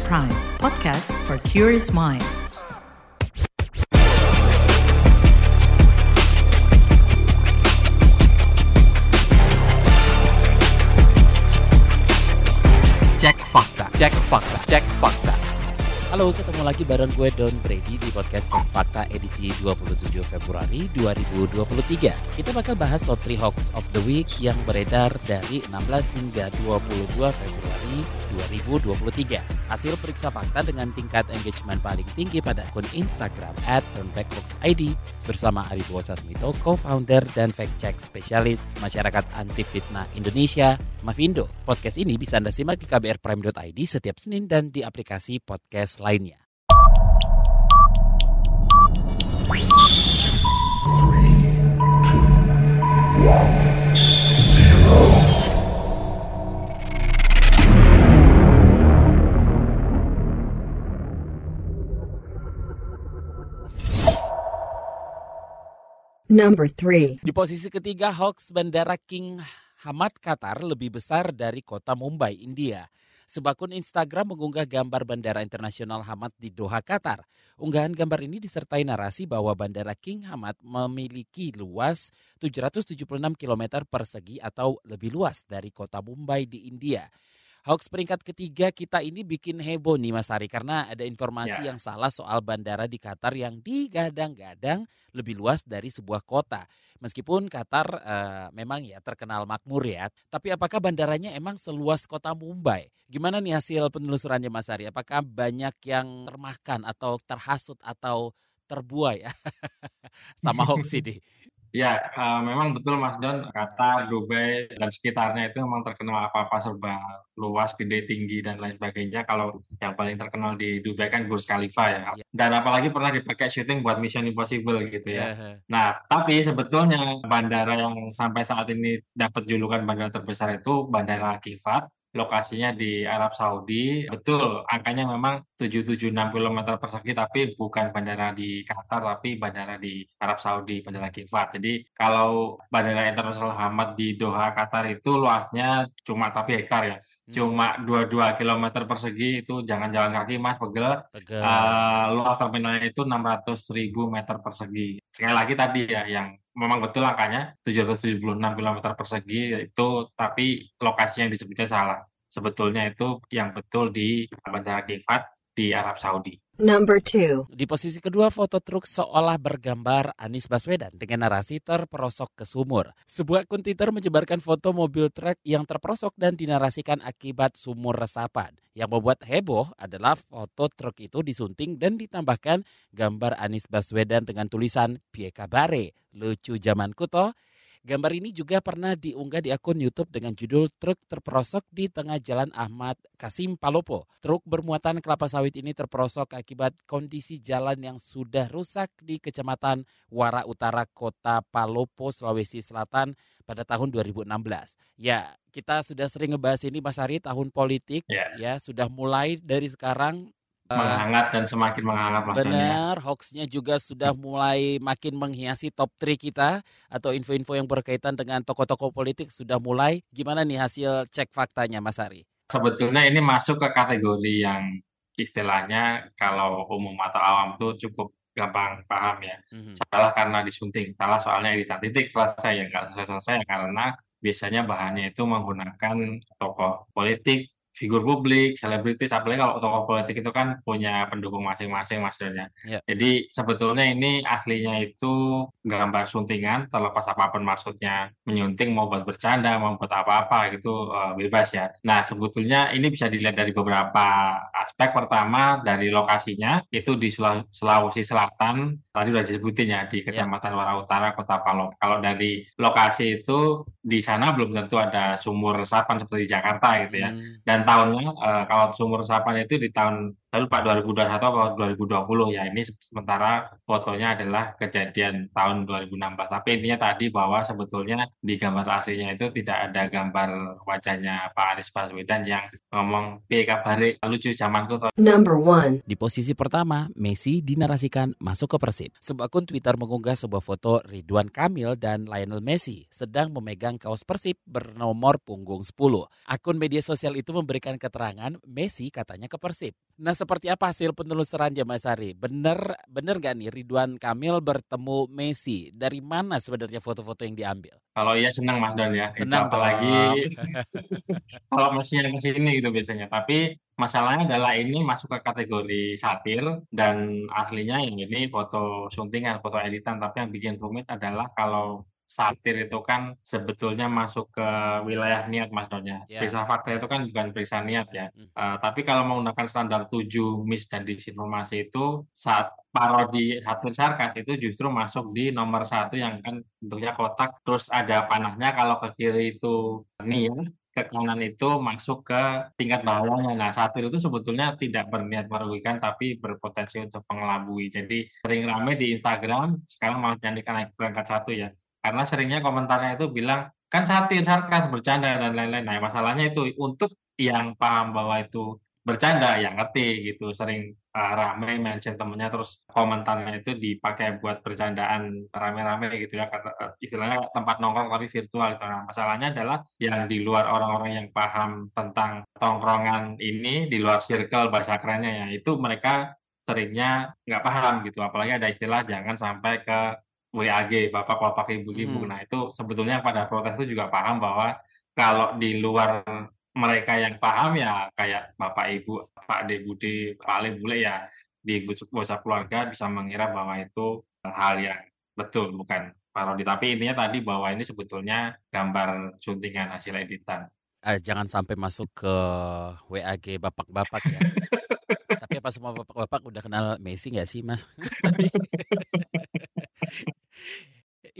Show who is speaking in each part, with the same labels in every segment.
Speaker 1: Prime, podcast for curious mind.
Speaker 2: Cek fakta, cek fakta, cek fakta. Halo, ketemu lagi bareng gue Don Brady di podcast Cek Fakta edisi 27 Februari 2023. Kita bakal bahas top 3 hoax of the week yang beredar dari 16 hingga 22 Februari 2023. Hasil periksa fakta dengan tingkat engagement paling tinggi pada akun Instagram at turnbackhoaxid bersama Aribo Sasmito, co-founder dan fact-check spesialis Masyarakat Anti Fitnah Indonesia, Mavindo. Podcast ini bisa Anda simak di kbrprime.id setiap Senin dan di aplikasi podcast lainnya.
Speaker 3: Number three.
Speaker 2: Di posisi ketiga, hoax Bandara King Hamad Qatar lebih besar dari kota Mumbai, India. Sebuah akun Instagram mengunggah gambar Bandara Internasional Hamad di Doha, Qatar. Unggahan gambar ini disertai narasi bahwa Bandara King Hamad memiliki luas 776 km persegi atau lebih luas dari kota Mumbai di India. Hoax peringkat ketiga kita ini bikin heboh nih Mas Ari karena ada informasi
Speaker 4: Ya.
Speaker 2: yang salah soal bandara di Qatar yang digadang-gadang lebih luas dari sebuah kota. Meskipun Qatar eh, memang ya terkenal makmur ya, tapi apakah bandaranya emang seluas kota Mumbai? Gimana nih hasil penelusurannya Mas Ari? Apakah banyak yang termakan atau terhasut atau terbuai sama hoax ini?
Speaker 4: Ya, eh, memang betul Mas Don, Qatar, Dubai, dan sekitarnya itu memang terkenal apa-apa serba luas, gede, tinggi, dan lain sebagainya. Kalau yang paling terkenal di Dubai kan Burj Khalifa ya.
Speaker 2: Iya.
Speaker 4: Dan apalagi pernah dipakai syuting buat Mission Impossible gitu ya.
Speaker 2: Eh,
Speaker 4: Nah, tapi sebetulnya bandara yang sampai saat ini dapat julukan bandara terbesar itu Bandara King Fahd. Lokasinya di Arab Saudi. Betul, angkanya memang 776 km persegi, tapi bukan bandara di Qatar, tapi bandara di Arab Saudi, Bandara King Fahd. Jadi kalau Bandara Internasional Hamad di Doha, Qatar itu luasnya cuma tapi hektar ya. Cuma 22 km persegi itu jangan jalan kaki Mas, pegel.
Speaker 2: tegel.
Speaker 4: Eh, luas terminalnya itu 600.000 meter persegi. Sekali lagi tadi ya, yang memang betul angkanya 776 km persegi itu, tapi lokasi yang disebutnya salah. Sebetulnya itu yang betul di Bandara King Fahd di Arab Saudi.
Speaker 3: Number two.
Speaker 2: Di posisi kedua, foto truk seolah bergambar Anies Baswedan dengan narasi terperosok ke sumur. Sebuah akun Twitter menyebarkan foto mobil truk yang terperosok dan dinarasikan akibat sumur resapan. Yang membuat heboh adalah foto truk itu disunting dan ditambahkan gambar Anies Baswedan dengan tulisan Pie kabare, lucu zaman kuto. Gambar ini juga pernah diunggah di akun YouTube dengan judul Truk Terperosok di Tengah Jalan Ahmad Kasim Palopo. Truk bermuatan kelapa sawit ini terperosok akibat kondisi jalan yang sudah rusak di Kecamatan Wara Utara, Kota Palopo, Sulawesi Selatan pada tahun 2016. Ya, kita sudah sering ngebahas ini Mas Ari, tahun politik
Speaker 4: Ya.
Speaker 2: ya sudah mulai dari sekarang
Speaker 4: Menghangat dan semakin menghangat Mas.
Speaker 2: Benar, hoaxnya juga sudah mulai makin menghiasi top 3 kita atau info-info yang berkaitan dengan tokoh-tokoh politik sudah mulai. Gimana nih hasil cek faktanya Mas Ari?
Speaker 4: Sebetulnya ini masuk ke kategori yang istilahnya kalau umum atau awam tuh cukup gampang paham ya.
Speaker 2: Mhm.
Speaker 4: Salah karena disunting, salah soalnya editan titik selesai ya nggak selesai-selesai karena biasanya bahannya itu menggunakan tokoh politik, figur publik, selebritis, apalagi kalau tokoh politik itu kan punya pendukung masing-masing Mas Don ya.
Speaker 2: Ya.
Speaker 4: Jadi sebetulnya ini aslinya itu gambar suntingan, terlepas apa pun maksudnya menyunting mau buat bercanda, mau buat apa-apa gitu eh, bebas ya. Nah sebetulnya ini bisa dilihat dari beberapa aspek. Pertama dari lokasinya itu di Sula- Sulawesi Selatan, tadi udah disebutin ya di Kecamatan Wara Utara, Kota Palopo. Kalau dari lokasi itu di sana belum tentu ada sumur resapan seperti di Jakarta gitu ya.
Speaker 2: Hmm,
Speaker 4: Dan tahunnya eh, kalau sumur resapan itu di tahun lalu Pak 2021 atau 2020 ya ini sementara fotonya adalah kejadian tahun 2016 tapi intinya tadi bahwa sebetulnya di gambar aslinya itu tidak ada gambar wajahnya Pak Anies Baswedan yang ngomong piye kabare lucu zamanku
Speaker 2: Number one. Di posisi pertama, Messi dinarasikan masuk ke Persib. Sebuah akun Twitter mengunggah sebuah foto Ridwan Kamil dan Lionel Messi sedang memegang kaos Persib bernomor punggung 10. Akun media sosial itu memberikan keterangan Messi katanya ke Persib. Nah, seperti apa hasil penelusuran Mas Ari? Bener bener gak nih Ridwan Kamil bertemu Messi? Dari mana sebenarnya foto-foto yang diambil?
Speaker 4: Kalau iya senang Mas Don ya.
Speaker 2: Senang
Speaker 4: apalagi kalau Messi yang ke sini gitu biasanya. Tapi masalahnya adalah ini masuk ke kategori satir dan aslinya yang ini foto suntingan, foto editan. Tapi yang bikin rumit adalah kalau satir itu kan sebetulnya masuk ke wilayah niat Mas Donya. Yeah. Periksa fakta itu kan bukan periksa niat ya. Mm. Uh, tapi kalau menggunakan standar 7 mis dan disinformasi itu saat parodi satu sarkas itu justru masuk di nomor satu yang kan bentuknya kotak terus ada panahnya kalau ke kiri itu niat ke kanan itu masuk ke tingkat bawahnya. Nah, satir itu sebetulnya tidak berniat merugikan tapi berpotensi untuk mengelabui. Jadi sering ramai di Instagram, sekarang malah nyanyikan naik berangkat satu ya karena seringnya komentarnya itu bilang, "Kan satir, sarkas, bercanda, dan lain-lain." Nah, masalahnya itu untuk yang paham bahwa itu bercanda, yang ngerti gitu, sering, uh, rame mention temennya, terus komentarnya itu dipakai buat bercandaan rame-rame gitu ya, karena, uh, istilahnya tempat nongkrong tapi virtual gitu. Nah, masalahnya adalah yang di luar orang-orang yang paham tentang tongkrongan ini, di luar circle bahasa kerennya ya, itu mereka seringnya nggak paham gitu, apalagi ada istilah jangan sampai ke WAG, bapak-bapak, ibu-ibu. Hmm. Nah, itu sebetulnya pada protes itu juga paham bahwa kalau di luar mereka yang paham ya kayak bapak ibu, Pak De Bude, Pak Ale Bule ya di WhatsApp keluarga bisa mengira bahwa itu hal yang betul bukan parodi. Tapi intinya tadi bahwa ini sebetulnya gambar suntingan hasil editan.
Speaker 2: Eh, jangan sampai masuk ke WAG bapak-bapak ya. Tapi apa semua bapak-bapak udah kenal Messi nggak sih, Mas?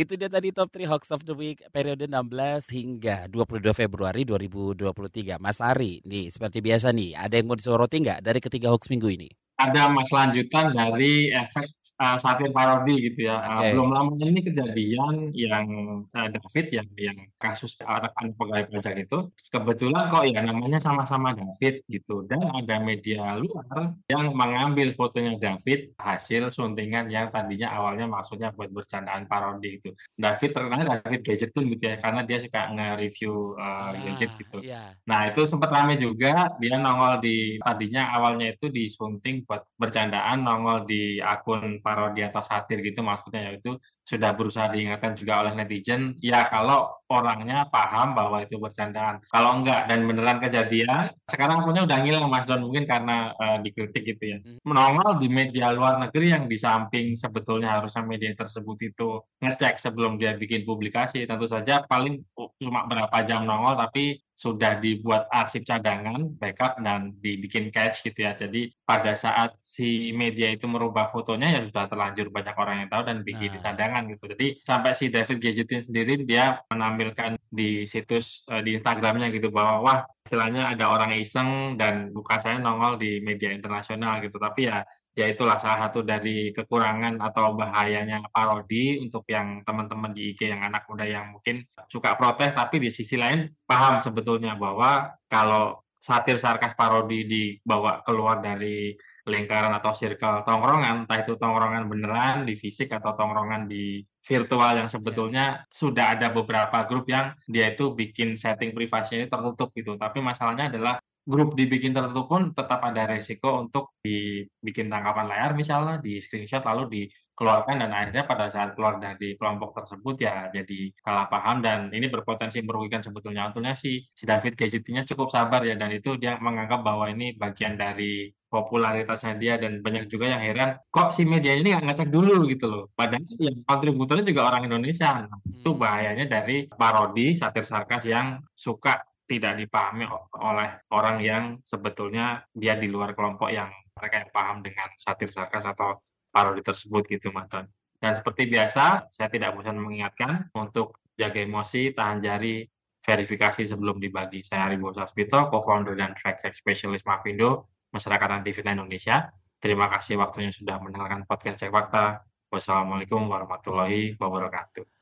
Speaker 2: Itu dia tadi top 3 hoax of the week periode 16 hingga 22 Februari 2023. Mas Ari, nih seperti biasa nih, ada yang mau disoroti nggak dari ketiga hoax minggu ini?
Speaker 4: Ada mas lanjutan dari efek uh, satir parodi gitu ya. Okay. Uh, belum lama ini kejadian yang uh, David yang yang kasus anak-anak pegawai pajak itu kebetulan kok ya namanya sama-sama David gitu dan ada media luar yang mengambil fotonya David hasil suntingan yang tadinya awalnya maksudnya buat bercandaan parodi itu. David terkenal David gadget tuh gitu ya karena dia suka nge-review uh, ah, gadget gitu. Yeah. Nah itu sempat ramai juga dia nongol di tadinya awalnya itu disunting buat bercandaan nongol di akun parodi atau satir gitu maksudnya yaitu sudah berusaha diingatkan juga oleh netizen ya kalau orangnya paham bahwa itu bercandaan kalau enggak dan beneran kejadian sekarang akunnya udah ngilang Mas Don mungkin karena uh, dikritik gitu ya hmm. menongol di media luar negeri yang di samping sebetulnya harusnya media tersebut itu ngecek sebelum dia bikin publikasi tentu saja paling cuma berapa jam nongol tapi sudah dibuat arsip cadangan, backup, dan dibikin cache gitu ya. Jadi pada saat si media itu merubah fotonya ya sudah terlanjur banyak orang yang tahu dan bikin nah. cadangan gitu. Jadi sampai si David Gadgetin sendiri dia menampilkan di situs uh, di Instagramnya gitu bahwa wah istilahnya ada orang iseng dan bukan saya nongol di media internasional gitu. Tapi ya ya itulah salah satu dari kekurangan atau bahayanya parodi untuk yang teman-teman di IG yang anak muda yang mungkin suka protes tapi di sisi lain paham sebetulnya bahwa kalau satir sarkas parodi dibawa keluar dari lingkaran atau circle tongkrongan, entah itu tongkrongan beneran di fisik atau tongkrongan di virtual yang sebetulnya yeah. sudah ada beberapa grup yang dia itu bikin setting privasinya tertutup gitu. Tapi masalahnya adalah grup dibikin tertutup pun tetap ada resiko untuk dibikin tangkapan layar misalnya di screenshot lalu dikeluarkan dan akhirnya pada saat keluar dari kelompok tersebut ya jadi salah paham dan ini berpotensi merugikan sebetulnya. Untungnya si si David Gadgetnya cukup sabar ya dan itu dia menganggap bahwa ini bagian dari popularitasnya dia dan banyak juga yang heran kok si media ini nggak ngecek dulu? Gitu loh. Padahal yang kontributornya juga orang Indonesia. Nah, itu hmm. bahayanya dari parodi satir sarkas yang suka tidak dipahami oleh orang yang sebetulnya dia di luar kelompok yang mereka yang paham dengan satir sarkas atau parodi tersebut gitu Mas Don. Dan seperti biasa, saya tidak bosan mengingatkan untuk jaga emosi, tahan jari, verifikasi sebelum dibagi. Saya Aribo Saspito, co-founder dan check specialist Mavindo. masyarakat anti fitnah Indonesia. Terima kasih waktunya sudah mendengarkan podcast Cek Fakta. Wassalamualaikum warahmatullahi wabarakatuh.